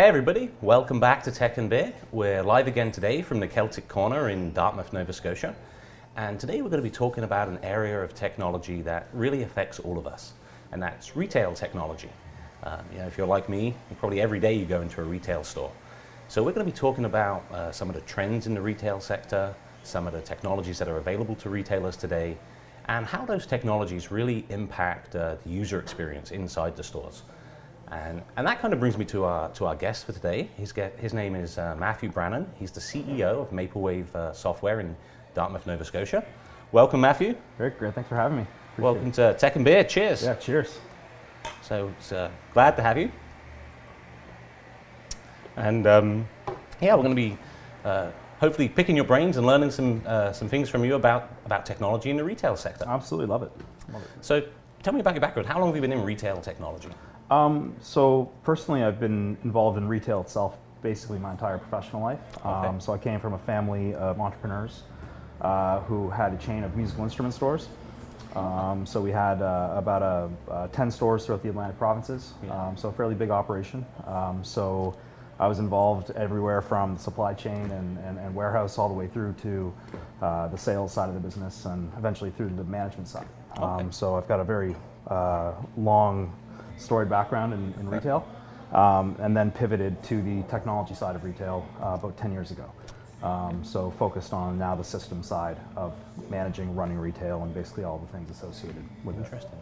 Hey everybody, welcome back to Tech and Beer. We're live again today from the Celtic Corner in Dartmouth, Nova Scotia. And today we're going to be talking about an area of technology that really affects all of us, and that's retail technology. Um, you know, if you're like me, probably every day you go into a retail store. So we're going to be talking about uh, some of the trends in the retail sector, some of the technologies that are available to retailers today, and how those technologies really impact uh, the user experience inside the stores. And, and that kind of brings me to our, to our guest for today. His, get, his name is uh, Matthew Brannan. He's the CEO of Maplewave uh, Software in Dartmouth, Nova Scotia. Welcome, Matthew. Great, great. Thanks for having me. Appreciate Welcome it. to Tech and Beer. Cheers. Yeah, cheers. So it's uh, glad to have you. And um, yeah, we're going to be uh, hopefully picking your brains and learning some, uh, some things from you about, about technology in the retail sector. Absolutely love it. love it. So tell me about your background. How long have you been in retail technology? Um, so personally, I've been involved in retail itself basically my entire professional life. Okay. Um, so I came from a family of entrepreneurs uh, who had a chain of musical instrument stores. Um, so we had uh, about a, uh, 10 stores throughout the Atlantic provinces, yeah. um, so a fairly big operation. Um, so I was involved everywhere from the supply chain and, and, and warehouse all the way through to uh, the sales side of the business and eventually through to the management side. Okay. Um, so I've got a very uh, long storied background in, in retail, um, and then pivoted to the technology side of retail uh, about 10 years ago. Um, so focused on now the system side of managing, running retail, and basically all the things associated with it. Interesting.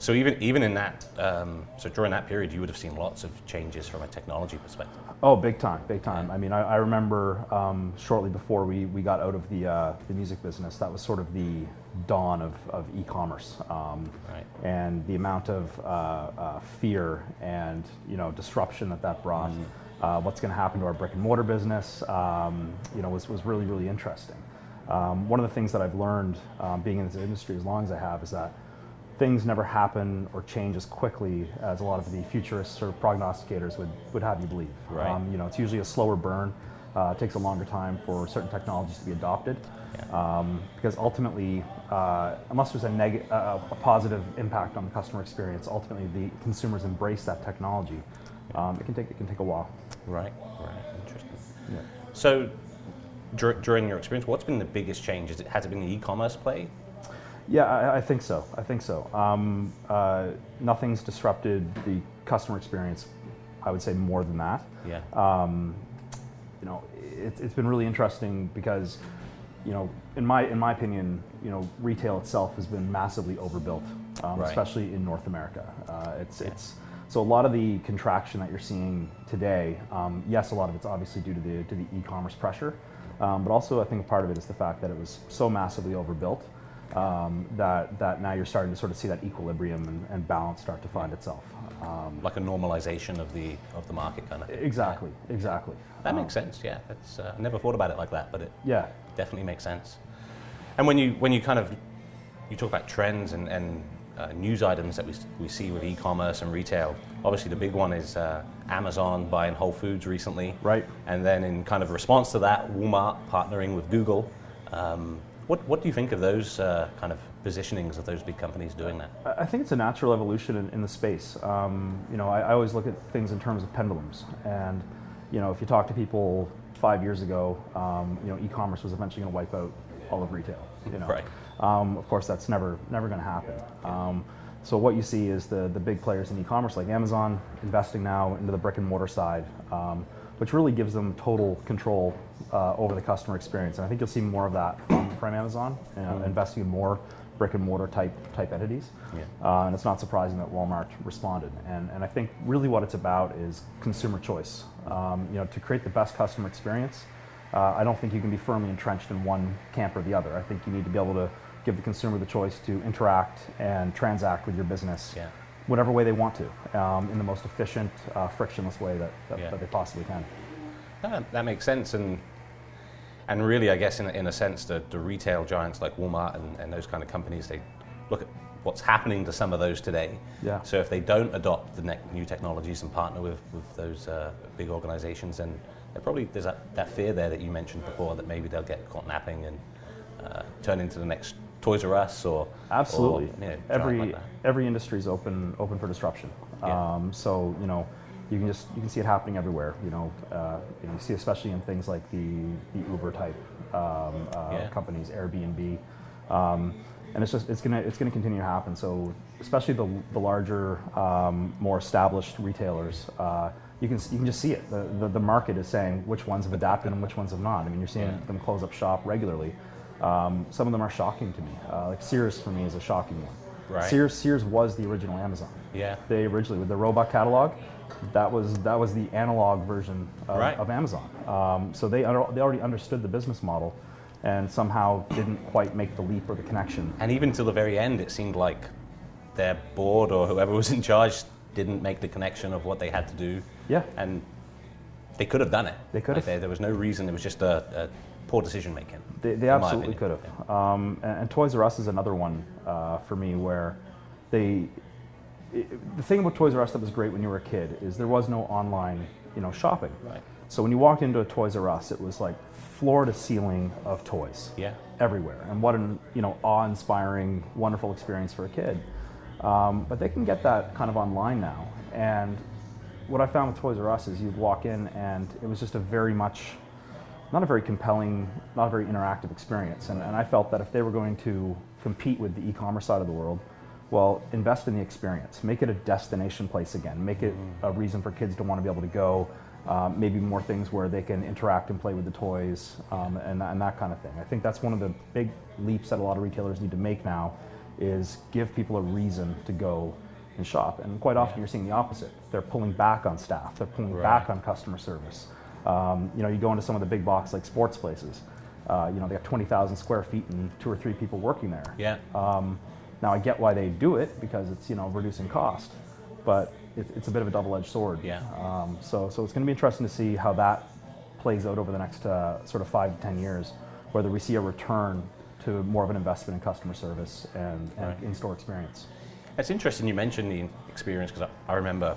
So even even in that, um, so during that period, you would have seen lots of changes from a technology perspective. Oh, big time, big time. I mean, I, I remember um, shortly before we, we got out of the uh, the music business, that was sort of the dawn of, of e-commerce, um, right. and the amount of uh, uh, fear and you know disruption that that brought. Mm. Uh, what's going to happen to our brick and mortar business? Um, you know, was was really really interesting. Um, one of the things that I've learned um, being in this industry as long as I have is that things never happen or change as quickly as a lot of the futurists or prognosticators would, would have you believe. Right. Um, you know, it's usually a slower burn. Uh, it takes a longer time for certain technologies to be adopted. Yeah. Um, because ultimately, uh, unless there's a, neg- uh, a positive impact on the customer experience, ultimately the consumers embrace that technology. Um, it can take it can take a while. Right, right, interesting. Yeah. So, dur- during your experience, what's been the biggest change? Is it, has it been the e-commerce play? Yeah, I, I, think so. I think so. Um, uh, nothing's disrupted the customer experience. I would say more than that. Yeah. You know, it, has been really interesting because, you know, in my in my opinion, you know, retail itself has been massively overbuilt, um, right. especially in North America. Uh, it's yeah. it's so a lot of the contraction that you're seeing today, um, yes, a lot of it's obviously due to the to the e-commerce pressure, um, but also I think part of it is the fact that it was so massively overbuilt um, that that now you're starting to sort of see that equilibrium and, and balance start to find itself. Um, like a normalization of the of the market kind of. Exactly, yeah. exactly. That makes um, sense. Yeah, that's uh, I never thought about it like that, but it yeah definitely makes sense. And when you when you kind of you talk about trends and, and uh, news items that we, we see with e-commerce and retail. Obviously, the big one is uh, Amazon buying Whole Foods recently, right? And then in kind of response to that, Walmart partnering with Google. Um, what, what do you think of those uh, kind of positionings of those big companies doing that? I think it's a natural evolution in, in the space. Um, you know, I, I, always look at things in terms of pendulums, and you know, if you talk to people five years ago, um, you know, e-commerce was eventually going to wipe out all of retail. You know, right. Um, of course, that's never never going to happen. Um, so what you see is the the big players in e-commerce like Amazon investing now into the brick and mortar side um, which really gives them total control uh, over the customer experience. And I think you'll see more of that from, from Amazon, you know, mm-hmm. investing in more brick and mortar type type entities. Yeah. Uh, and it's not surprising that Walmart responded. And, and I think really what it's about is consumer choice. Um, you know, to create the best customer experience, uh, I don't think you can be firmly entrenched in one camp or the other. I think you need to be able to give the consumer the choice to interact and transact with your business yeah whatever way they want to, um, in the most efficient, uh, frictionless way that, that, yeah. that, they possibly can. That, that makes sense. And, and really, I guess, in, in a sense, the, the retail giants like Walmart and, and those kind of companies, they look at what's happening to some of those today. Yeah. So if they don't adopt the new technologies and partner with, with those uh, big organizations, then probably there's that, that fear there that you mentioned before that maybe they'll get caught napping and uh, turn into the next Toys R Us or absolutely or, you know, every like every industry is open open for disruption. Yeah. Um, so you know, you can just you can see it happening everywhere. You know, uh, you, see especially in things like the the Uber type um, uh, Yeah. companies, Airbnb, um, and it's just it's gonna it's gonna continue to happen. So especially the the larger, um, more established retailers. Uh, you can, you can just see it. The, the, the market is saying which ones have adapted and which ones have not. I mean, you're seeing Yeah. them close up shop regularly. Um, some of them are shocking to me. Uh, like Sears for me is a shocking one. Right. Sears Sears was the original Amazon. Yeah. They originally with the Roebuck catalog, that was that was the analog version of, Right. of Amazon. Um, so they they already understood the business model, and somehow didn't quite make the leap or the connection. And even till the very end, it seemed like their board or whoever was in charge didn't make the connection of what they had to do. Yeah. And they could have done it. They could Like, have. There, there was no reason. It was just a, a poor decision making. They, they absolutely could have. Um, and, and Toys R Us is another one uh, for me where they. It, the thing about Toys R Us that was great when you were a kid is there was no online, you know, shopping. Right. So when you walked into a Toys R Us, it was like floor to ceiling of toys Yeah. everywhere, and what an you know awe-inspiring, wonderful experience for a kid. Um, but they can get that kind of online now, and what I found with Toys R Us is you'd walk in and it was just a very much not a very compelling, not a very interactive experience. And, and I felt that if they were going to compete with the e-commerce side of the world, well, invest in the experience. Make it a destination place again. Make it a reason for kids to want to be able to go. Um, maybe more things where they can interact and play with the toys um, and, and that kind of thing. I think that's one of the big leaps that a lot of retailers need to make now is give people a reason to go and shop. And quite often you're seeing the opposite. They're pulling back on staff. They're pulling Right. back on customer service. Um, you know, you go into some of the big box like sports places. Uh, you know, they got 20,000 square feet and two or three people working there. Yeah. Um, now I get why they do it because it's you know reducing cost, but it, it's a bit of a double-edged sword. Yeah. Um, so so it's going to be interesting to see how that plays out over the next uh, sort of five to ten years, whether we see a return to more of an investment in customer service and, and Right. in-store experience. It's interesting you mentioned the experience because I, I remember,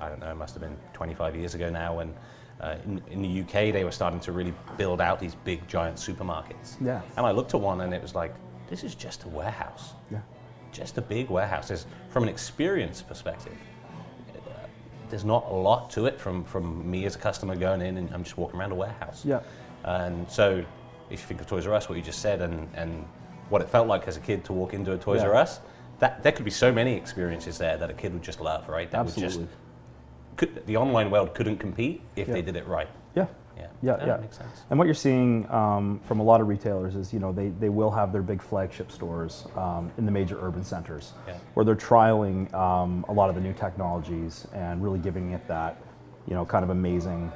I don't know, it must have been 25 years ago now when uh, in, in the UK they were starting to really build out these big giant supermarkets. Yeah. And I looked at one and it was like, this is just a warehouse. Yeah. Just a big warehouse. There's, from an experience perspective, uh, there's not a lot to it from, from me as a customer going in and I'm just walking around a warehouse. Yeah. And so, if you think of Toys R Us, what you just said, and, and what it felt like as a kid to walk into a Toys Yeah. R Us, that there could be so many experiences there that a kid would just love, right? That Absolutely. would just could, the online world couldn't compete if Yeah. they did it right. Yeah. Yeah, Yeah, That yeah. makes sense. And what you're seeing um, from a lot of retailers is, you know, they, they will have their big flagship stores um, in the major urban centers Yeah. where they're trialing um, a lot of the new technologies and really giving it that, you know, kind of amazing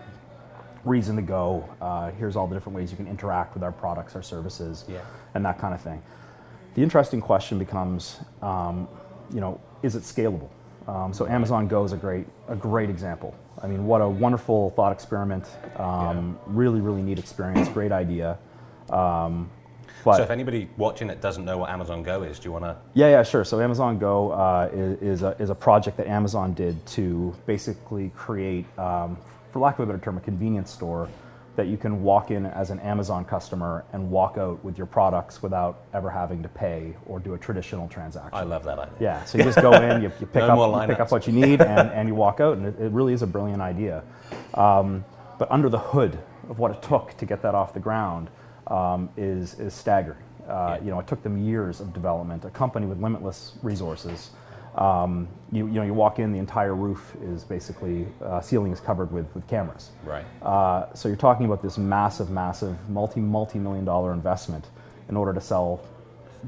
reason to go. Uh, here's all the different ways you can interact with our products, our services, Yeah. and that kind of thing. The interesting question becomes, um, you know, is it scalable? Um, so Amazon Go is a great, a great example. I mean, what a wonderful thought experiment. Um, Really, really neat experience. Great idea. Um, but so, if anybody watching that doesn't know what Amazon Go is, do you want to? yeah, yeah, sure. So Amazon Go uh, is, is, a, is a project that Amazon did to basically create, um, for lack of a better term, a convenience store that you can walk in as an Amazon customer and walk out with your products without ever having to pay or do a traditional transaction. I love that idea. Yeah, so you just go in, you, you pick, No up, you pick up what you need, and, and you walk out, and it, it really is a brilliant idea. Um, but under the hood of what it took to get that off the ground um, is, is staggering. Uh, Yeah. You know, it took them years of development, a company with limitless resources. Um, you, you know, you walk in, the entire roof is basically, uh, ceiling is covered with, with cameras. Right. Uh, so you're talking about this massive, massive, multi, multi-million dollar investment in order to sell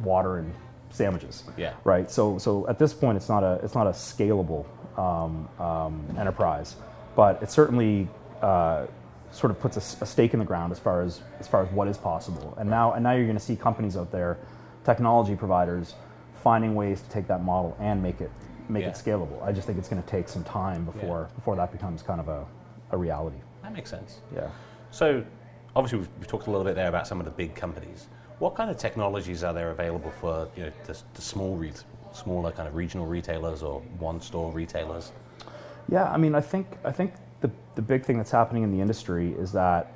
water and sandwiches. Yeah. Right. So, so at this point, it's not a, it's not a scalable um, um, enterprise, but it certainly uh, sort of puts a stake in the ground as far as as far as what is possible. And now, and now you're going to see companies out there, technology providers, finding ways to take that model and make it make Yeah. it scalable. I just think it's going to take some time before before that becomes kind of a, a reality. That makes sense. Yeah. So, obviously, we've, we've talked a little bit there about some of the big companies. What kind of technologies are there available for you know the, the small, re- smaller kind of regional retailers or one-store retailers? Yeah, I mean, I think I think the the big thing that's happening in the industry is that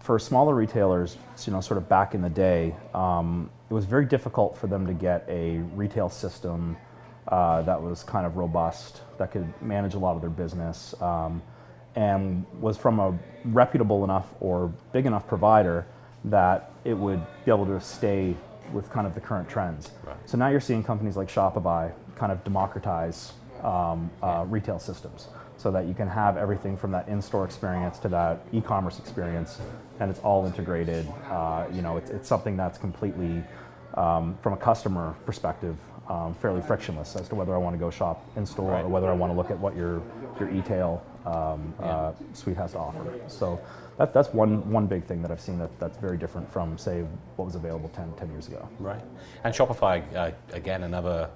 for smaller retailers, you know, sort of back in the day, um, it was very difficult for them to get a retail system uh, that was kind of robust, that could manage a lot of their business, um, and was from a reputable enough or big enough provider that it would be able to stay with kind of the current trends. Right. So now you're seeing companies like Shopify kind of democratize um, uh, retail systems so that you can have everything from that in-store experience to that e-commerce experience, and it's all integrated. Uh, you know, it's, it's something that's completely, um, from a customer perspective, um, fairly frictionless as to whether I want to go shop in store Right. or whether I want to look at what your your e-tail um, uh, suite has to offer. So that, that's one one big thing that I've seen that, that's very different from say what was available 10, 10 years ago. Right. And Shopify, uh, again, another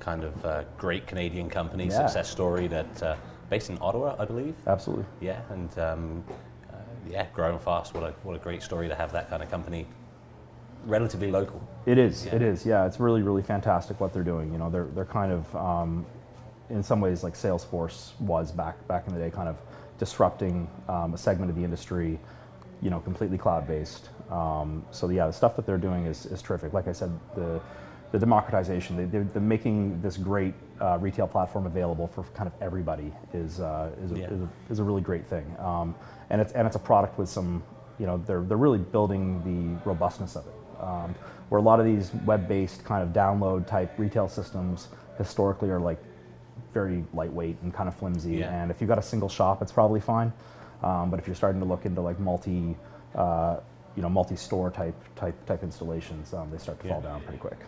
kind of uh, great Canadian company, Yeah. success story that uh, based in Ottawa, I believe. Absolutely. Yeah, and um, uh, yeah, growing fast. What a what a great story to have that kind of company, relatively local. It is. Yeah. It is. Yeah, it's really, really fantastic what they're doing. You know, they're they're kind of, um, in some ways, like Salesforce was back back in the day, kind of disrupting um, a segment of the industry. You know, completely cloud based. Um, so yeah, the stuff that they're doing is, is terrific. Like I said, the the democratization, the, they're, they're making this great uh, retail platform available for kind of everybody is uh, is, a, Yeah. is, a, is a really great thing. Um, and it's and it's a product with some, you know, they're they're really building the robustness of it. Um, where a lot of these web-based kind of download type retail systems historically are like very lightweight and kind of flimsy. Yeah. And if you've got a single shop, it's probably fine. Um, but if you're starting to look into like multi, uh, you know, multi-store type type type installations, um, they start to fall down pretty quick.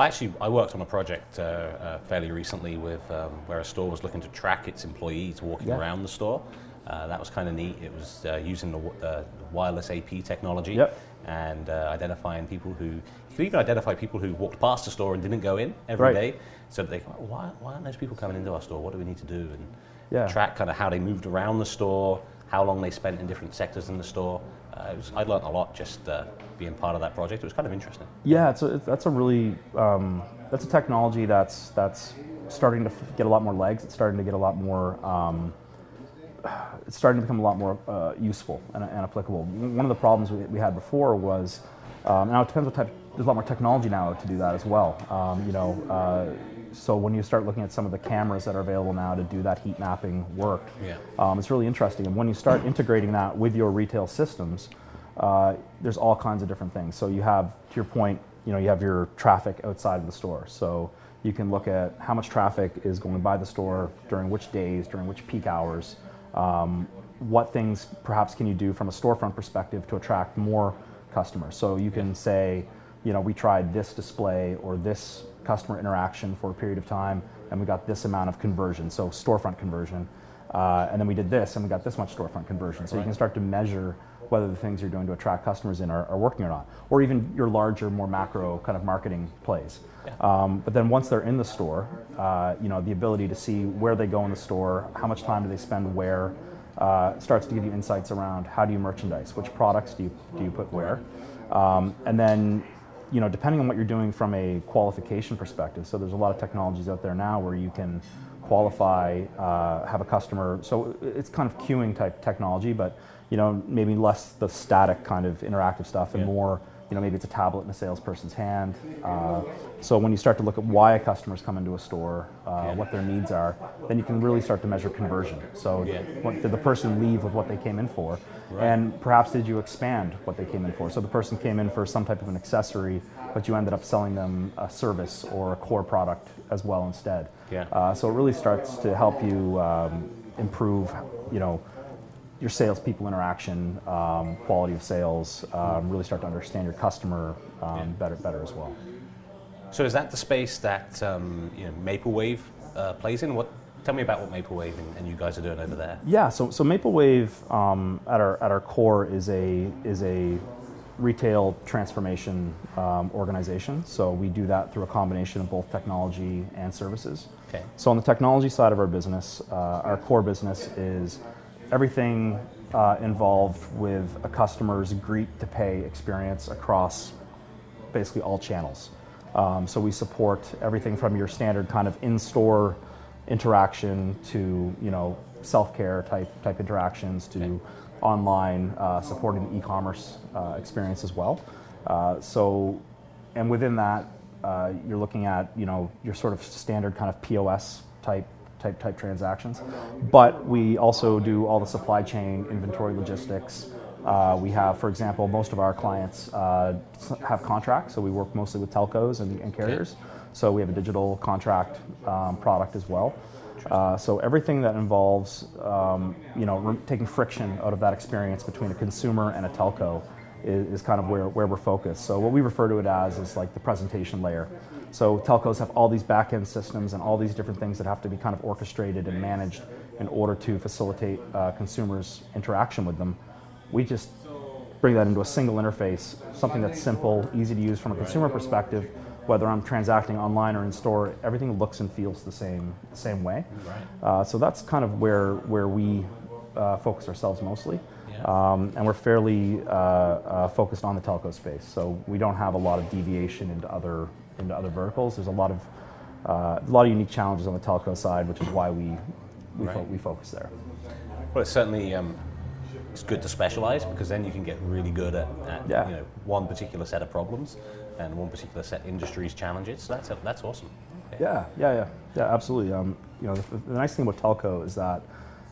I actually I worked on a project uh, uh, fairly recently with um, where a store was looking to track its employees walking Yeah. around the store. Uh, that was kind of neat. It was uh, using the w- uh, wireless AP technology Yep. and uh, identifying people who you could even identify people who walked past the store and didn't go in every day, Right. so that they go, why, why aren't those people coming into our store? What do we need to do? And Yeah. track kind of how they moved around the store, how long they spent in different sectors in the store. Uh, was, I learned a lot just uh, being part of that project. It was kind of interesting. Yeah, it's a, that's a really um, that's a technology that's that's starting to get a lot more legs. It's starting to get a lot more. Um, it's starting to become a lot more uh, useful and, and applicable. One of the problems we, we had before was um, now it depends what type. There's a lot more technology now to do that as well. Um, you know, uh, so when you start looking at some of the cameras that are available now to do that heat mapping work, Yeah. um, it's really interesting. And when you start integrating that with your retail systems, uh, there's all kinds of different things. So you have, to your point, you know, you have your traffic outside of the store. So you can look at how much traffic is going by the store during which days, during which peak hours. Um, what things perhaps can you do from a storefront perspective to attract more customers? So you can say, you know, we tried this display or this customer interaction for a period of time, and we got this amount of conversion, so storefront conversion. Uh, and then we did this, and we got this much storefront conversion. So you can start to measure whether the things you're doing to attract customers in are, are working or not, or even your larger, more macro kind of marketing plays. Um, but then once they're in the store, uh, you know, the ability to see where they go in the store, how much time do they spend where, uh, starts to give you insights around how do you merchandise, which products do you, do you put where, um, and then you know, depending on what you're doing from a qualification perspective, so there's a lot of technologies out there now where you can qualify, uh, have a customer. So it's kind of queuing type technology, but you know, maybe less the static kind of interactive stuff and Yeah. more, you know, maybe it's a tablet in a salesperson's hand. Uh, so when you start to look at why a customer's come into a store, uh, Yeah. what their needs are, then you can really start to measure conversion. So Yeah. what, did the person leave with what they came in for? And perhaps did you expand what they came in for? So the person came in for some type of an accessory, but you ended up selling them a service or a core product as well instead. Yeah. Uh, so it really starts to help you um, improve, you know, your salespeople interaction, um, quality of sales, um, really start to understand your customer um, Yeah. better, better as well. So is that the space that um, you know MapleWave uh, plays in? What? Tell me about what MapleWave and, and you guys are doing over there. Yeah, so so MapleWave um, at our at our core is a is a retail transformation um, organization. So we do that through a combination of both technology and services. Okay. So on the technology side of our business, uh, our core business is everything uh, involved with a customer's greet to pay experience across basically all channels. Um, so we support everything from your standard kind of in-store interaction to you know self-care type type interactions to Okay. online uh, supporting the e-commerce uh, experience as well. Uh, so, and within that, uh, you're looking at you know your sort of standard kind of POS type type type transactions, but we also do all the supply chain, inventory, logistics. Uh, we have, for example, most of our clients uh, have contracts, so we work mostly with telcos and, and carriers. Okay. So we have a digital contract um, product as well. Uh, so everything that involves, um, you know, taking friction out of that experience between a consumer and a telco is, is, kind of where, where we're focused. So what we refer to it as is like the presentation layer. So telcos have all these back-end systems and all these different things that have to be kind of orchestrated and managed in order to facilitate uh, consumers' interaction with them. We just bring that into a single interface, something that's simple, easy to use from a consumer perspective, whether I'm transacting online or in store, everything looks and feels the same same way. Right. Uh, so that's kind of where where we uh, focus ourselves mostly, yeah. um, and we're fairly uh, uh, focused on the telco space. So we don't have a lot of deviation into other into other verticals. There's a lot of uh, a lot of unique challenges on the telco side, which is why we we, right. fo- we focus there. Well, it's certainly um, it's good to specialize because then you can get really good at, at yeah. you know one particular set of problems and one particular set industry's challenges. So that's a, that's awesome. Okay. Yeah, yeah, yeah, yeah, absolutely. Um, you know, the, the, nice thing about telco is that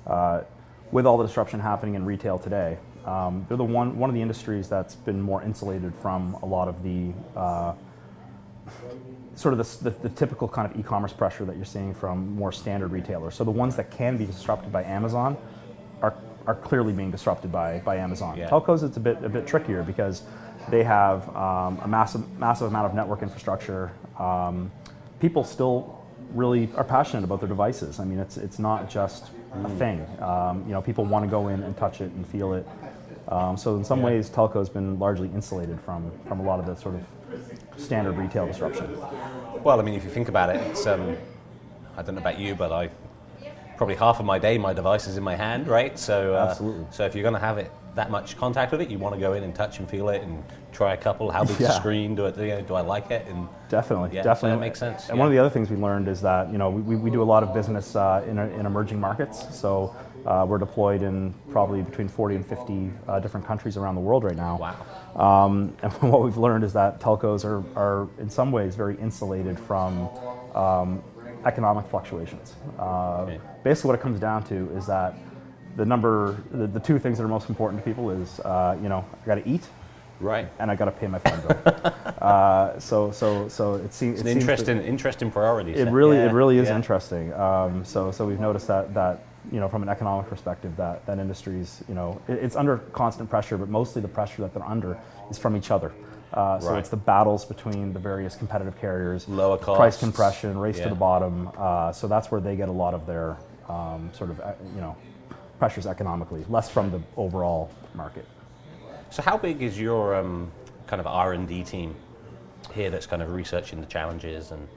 uh, with all the disruption happening in retail today, um, they're the one one of the industries that's been more insulated from a lot of the uh, sort of the, the, the, typical kind of e-commerce pressure that you're seeing from more standard retailers. So the ones that can be disrupted by Amazon are, are clearly being disrupted by, by Amazon. Yeah. Telcos, it's a bit a bit trickier because they have um, a massive, massive amount of network infrastructure. Um, people still really are passionate about their devices. I mean, it's, it's not just mm. a thing. Um, you know, people want to go in and touch it and feel it. Um, so in some yeah. ways, telco has been largely insulated from, from a lot of the sort of standard retail disruption. Well, I mean, if you think about it, it's, um, I don't know about you, but I probably half of my day, my device is in my hand, right? So, uh, Absolutely. So if you're going to have it that much contact with it, you want to go in and touch and feel it and try a couple. How big yeah. the screen? Do it? You know, do I like it? And definitely, yeah, definitely, so that makes sense. And yeah. one of the other things we learned is that you know we, we do a lot of business uh, in, in emerging markets. So uh, we're deployed in probably between 40 and 50 uh, different countries around the world right now. Wow. Um, and what we've learned is that telcos are, are in some ways very insulated from um, economic fluctuations. Uh, okay. Basically, what it comes down to is that the number, the, the two things that are most important to people is, uh, you know, I got to eat, right, and I got to pay my phone bill. uh, so, so, so it seems it's an interesting, interesting priority. It really, yeah. it really is yeah. interesting. Um, so, so we've noticed that that you know, from an economic perspective, that that industry's, you know, it, it's under constant pressure, but mostly the pressure that they're under is from each other. Uh, so right. it's the battles between the various competitive carriers, lower costs, price compression, race yeah. to the bottom. Uh, so that's where they get a lot of their um, sort of, uh, you know, pressures economically, less from the overall market. So how big is your um, kind of R&D team here that's kind of researching the challenges and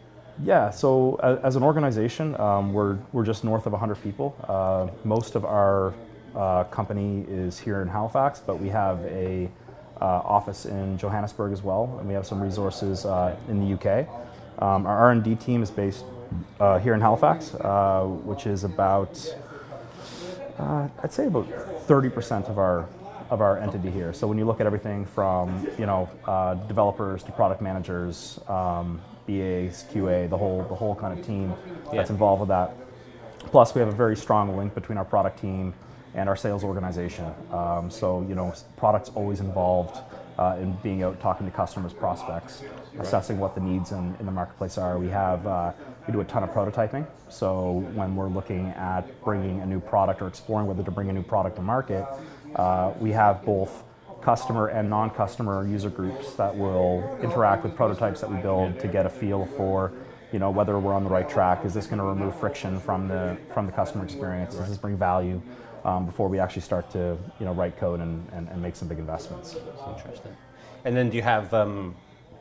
yeah, so as an organization, um, we're, we're just north of 100 people. Uh, most of our uh, company is here in Halifax, but we have a uh, office in Johannesburg as well, and we have some resources uh, in the UK. Um, our R&D team is based uh, here in Halifax, uh, which is about uh, I'd say about 30% of our of our entity here. So when you look at everything from you know uh, developers to product managers, um, BAs, QA, the whole the whole kind of team yeah. that's involved with that. Plus, we have a very strong link between our product team and our sales organization. Um, so you know, products always involved uh, in being out talking to customers, prospects. Assessing what the needs in, in the marketplace are. We have uh, we do a ton of prototyping. So when we're looking at bringing a new product or exploring whether to bring a new product to market, uh, we have both customer and non-customer user groups that will interact with prototypes that we build to get a feel for you know whether we're on the right track. Is this going to remove friction from the from the customer experience? Does this bring value um, before we actually start to you know write code and, and, and make some big investments? That's interesting. And then do you have um,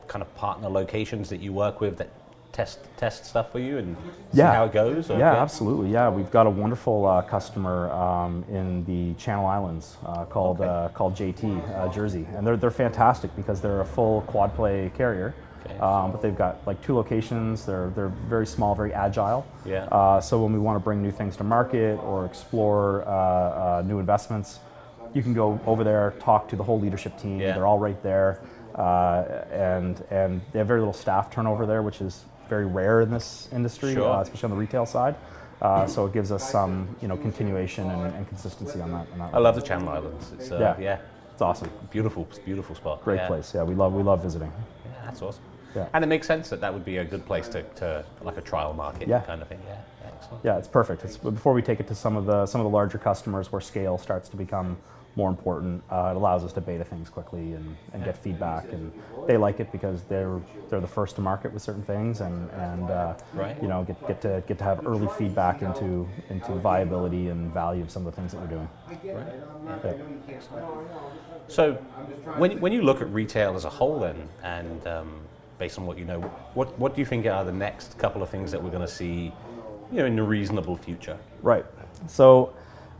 kind of partner locations that you work with that test test stuff for you and see yeah. how it goes? Or, yeah, yeah, absolutely. Yeah, we've got a wonderful uh, customer um, in the Channel Islands uh, called okay. uh, called JT uh, Jersey, and they're they're fantastic because they're a full quad play carrier. Okay. Um, but they've got like two locations. They're they're very small, very agile. Yeah. Uh, so when we want to bring new things to market or explore uh, new investments, you can go over there, talk to the whole leadership team. Yeah. They're all right there. Uh, and and they have very little staff turnover there, which is very rare in this industry, Sure. uh, especially on the retail side. Uh, so it gives us some you know continuation and, and consistency on that. On that I love the Channel Islands. It's, uh, Yeah. yeah. it's awesome. beautiful, beautiful spot. Great Yeah. place. Yeah, we love we love visiting. Yeah, that's awesome. Yeah. And it makes sense that that would be a good place to, to like a trial market Yeah. kind of thing. Yeah, excellent. Yeah, it's perfect. It's before we take it to some of the some of the larger customers where scale starts to become more important. Uh, it allows us to beta things quickly and, and get feedback, and they like it because they're they're the first to market with certain things, and and uh, Right. you know get, get to get to have early feedback into into viability and value of some of the things that we're doing. Yeah. So, when, when you look at retail as a whole, then, and um, based on what you know, what, what do you think are the next couple of things that we're going to see, you know, in the reasonable future? Right. So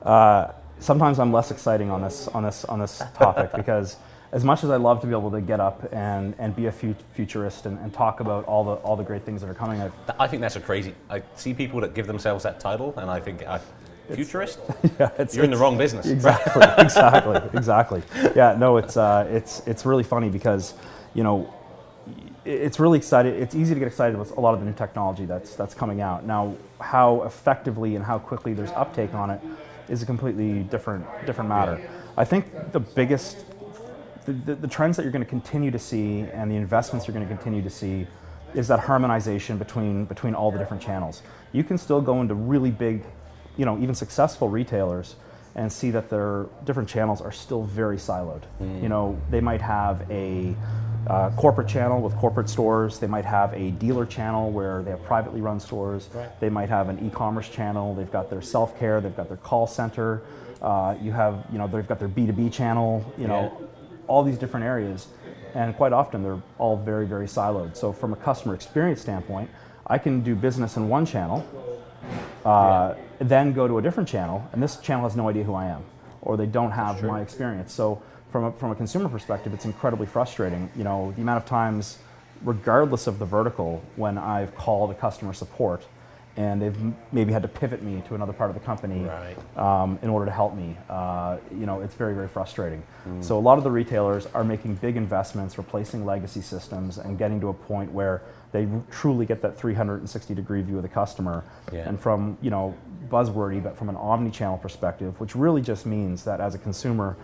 uh, sometimes I'm less exciting on this on this on this topic because as much as I love to be able to get up and, and be a fu- futurist and, and talk about all the all the great things that are coming, I've, I think that's a crazy. I see people that give themselves that title, and I think, I, futurist? yeah, it's, You're in the wrong business. Exactly, exactly, exactly. Yeah, no, it's uh, it's it's really funny because you know it's really exciting. It's easy to get excited with a lot of the new technology that's that's coming out now. How effectively and how quickly there's uptake on it is a completely different different matter. I think the biggest the, the, the trends that you're going to continue to see and the investments you're going to continue to see is that harmonization between between all the different channels. You can still go into really big, you know, even successful retailers and see that their different channels are still very siloed. Mm. You know, they might have a uh, corporate channel with corporate stores. They might have a dealer channel where they have privately run stores. Right. They might have an e-commerce channel. They've got their self-care. They've got their call center. Uh, you have, you know, they've got their B2B channel. You know, Yeah. all these different areas, and quite often they're all very, very siloed. So from a customer experience standpoint, I can do business in one channel, uh, then go to a different channel, and this channel has no idea who I am, or they don't have my experience. So from a, from a consumer perspective, it's incredibly frustrating. You know, the amount of times, regardless of the vertical, when I've called a customer support, and they've maybe had to pivot me to another part of the company Right. um, in order to help me. Uh, you know, it's very, very frustrating. So a lot of the retailers are making big investments, replacing legacy systems, and getting to a point where they truly get that 360 degree view of the customer. Yeah. And from you know buzzwordy, but from an omni-channel perspective, which really just means that as a consumer,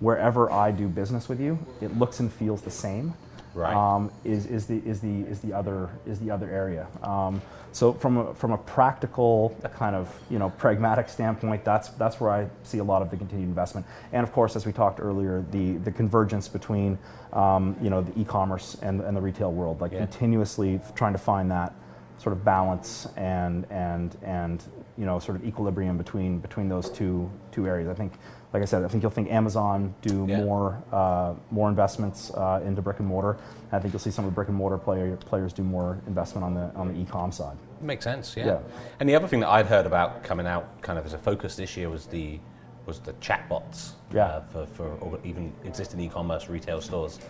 wherever I do business with you, it looks and feels the same Right. um, is, is, the, is, the, is, the other, is the other area. Um, so from a, from a practical kind of you know pragmatic standpoint, that's, that's where I see a lot of the continued investment. And of course, as we talked earlier, the, the convergence between um, you know, the e-commerce and, and the retail world, like Yeah. continuously trying to find that sort of balance and, and, and you know, sort of equilibrium between, between those two, two areas. I think, like I said, I think you'll think Amazon do Yeah. more uh, more investments uh, into brick and mortar. I think you'll see some of the brick and mortar player, players do more investment on the on the e-com side. Makes sense, yeah. Yeah. And the other thing that I'd heard about coming out kind of as a focus this year was the was the chatbots Yeah. uh, for, for even existing e-commerce retail stores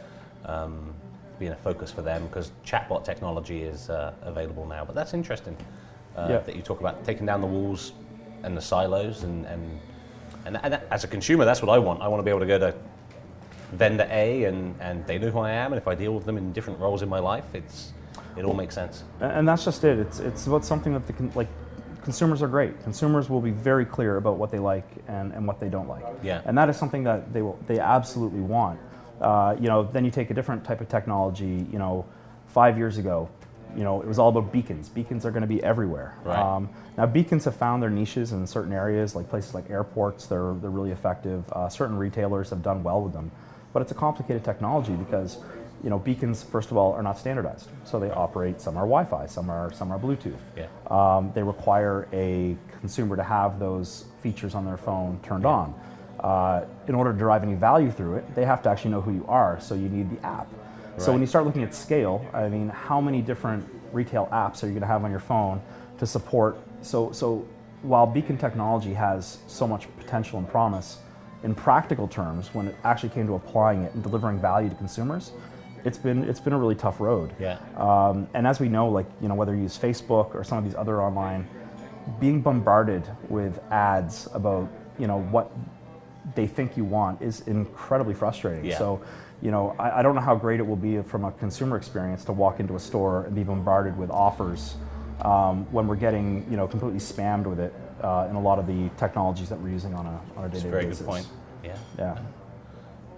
um, being a focus for them because chatbot technology is uh, available now. But that's interesting uh, Yeah. that you talk about taking down the walls and the silos and and, and and as a consumer, that's what I want. I want to be able to go to vendor A and, and they know who I am, and if I deal with them in different roles in my life, it's it all makes sense. And, and that's just it. It's it's about something that the con- like consumers are great. Consumers will be very clear about what they like and, and what they don't like. Yeah. And that is something that they will they absolutely want. Uh, you know, then you take a different type of technology. You know, five years ago, you know, it was all about beacons. Beacons are going to be everywhere. Right. Um, now, beacons have found their niches in certain areas, like places like airports. They're they're really effective. Uh, certain retailers have done well with them, but it's a complicated technology because you know beacons, first of all, are not standardized. So they operate. Some are Wi-Fi. Some are some are Bluetooth. Yeah. Um, they require a consumer to have those features on their phone turned on. Uh, in order to derive any value through it, they have to actually know who you are. So you need the app. So when you start looking at scale, I mean, how many different retail apps are you going to have on your phone to support? So, so while beacon technology has so much potential and promise, in practical terms, when it actually came to applying it and delivering value to consumers, it's been it's been a really tough road. Yeah. Um, and as we know, like you know, whether you use Facebook or some of these other online, being bombarded with ads about you know what they think you want is incredibly frustrating. Yeah. So, you know, I, I don't know how great it will be from a consumer experience to walk into a store and be bombarded with offers um, when we're getting, you know, completely spammed with it uh, in a lot of the technologies that we're using on a, on a day-to-day a very basis. good point. Yeah, Yeah.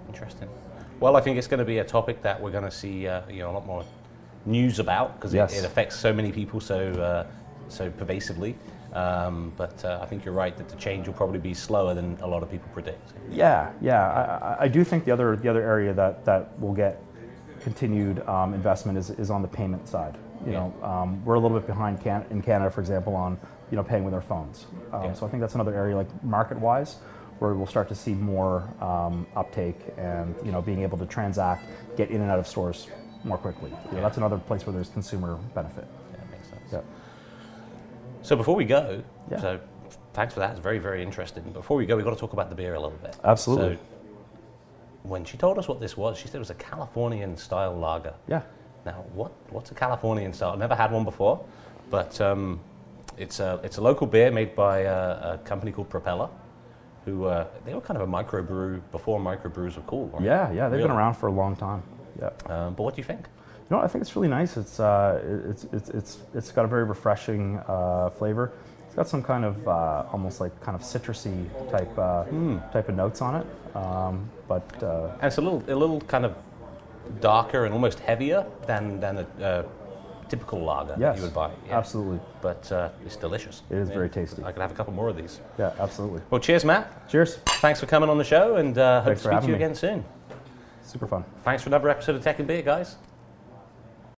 interesting. Well, I think it's going to be a topic that we're going to see uh, you know a lot more news about because Yes. it, it affects so many people so uh, so pervasively. Um, but uh, I think you're right that the change will probably be slower than a lot of people predict. Yeah, yeah. I, I- do think the other the other area that that will get continued um, investment is, is on the payment side. You Yeah. know, um, we're a little bit behind can, in Canada, for example, on you know paying with our phones. Um, Yeah. So I think that's another area, like market-wise, where we'll start to see more um, uptake and you know being able to transact, get in and out of stores more quickly. You know, Yeah. That's another place where there's consumer benefit. Yeah, that makes sense. Yeah. So before we go, Yeah. so thanks for that. It's very very interesting. Before we go, we've got to talk about the beer a little bit. Absolutely. So when she told us what this was, she said it was a Californian style lager. Yeah. Now, what, what's a Californian style? I've never had one before, but um, it's, a, it's a local beer made by a, a company called Propeller, who uh, they were kind of a microbrew before microbrews were cool. right? Yeah, yeah. They've been around for a long time. Yeah. Um, but what do you think? You know, I think it's really nice. It's uh, it's it's it's it's got a very refreshing uh, flavor. It's got some kind of uh, almost like kind of citrusy type uh, Hmm. type of notes on it. Um, but uh, And it's a little, a little kind of darker and almost heavier than, than a uh, typical lager that yes, you would buy. Yeah. absolutely. But uh, it's delicious. It is very tasty. I could have a couple more of these. Yeah, absolutely. Well, cheers, Matt. Cheers. Thanks for coming on the show, and uh, hope Thanks to speak to you me. again soon. Super fun. Thanks for another episode of Tech and Beer, guys.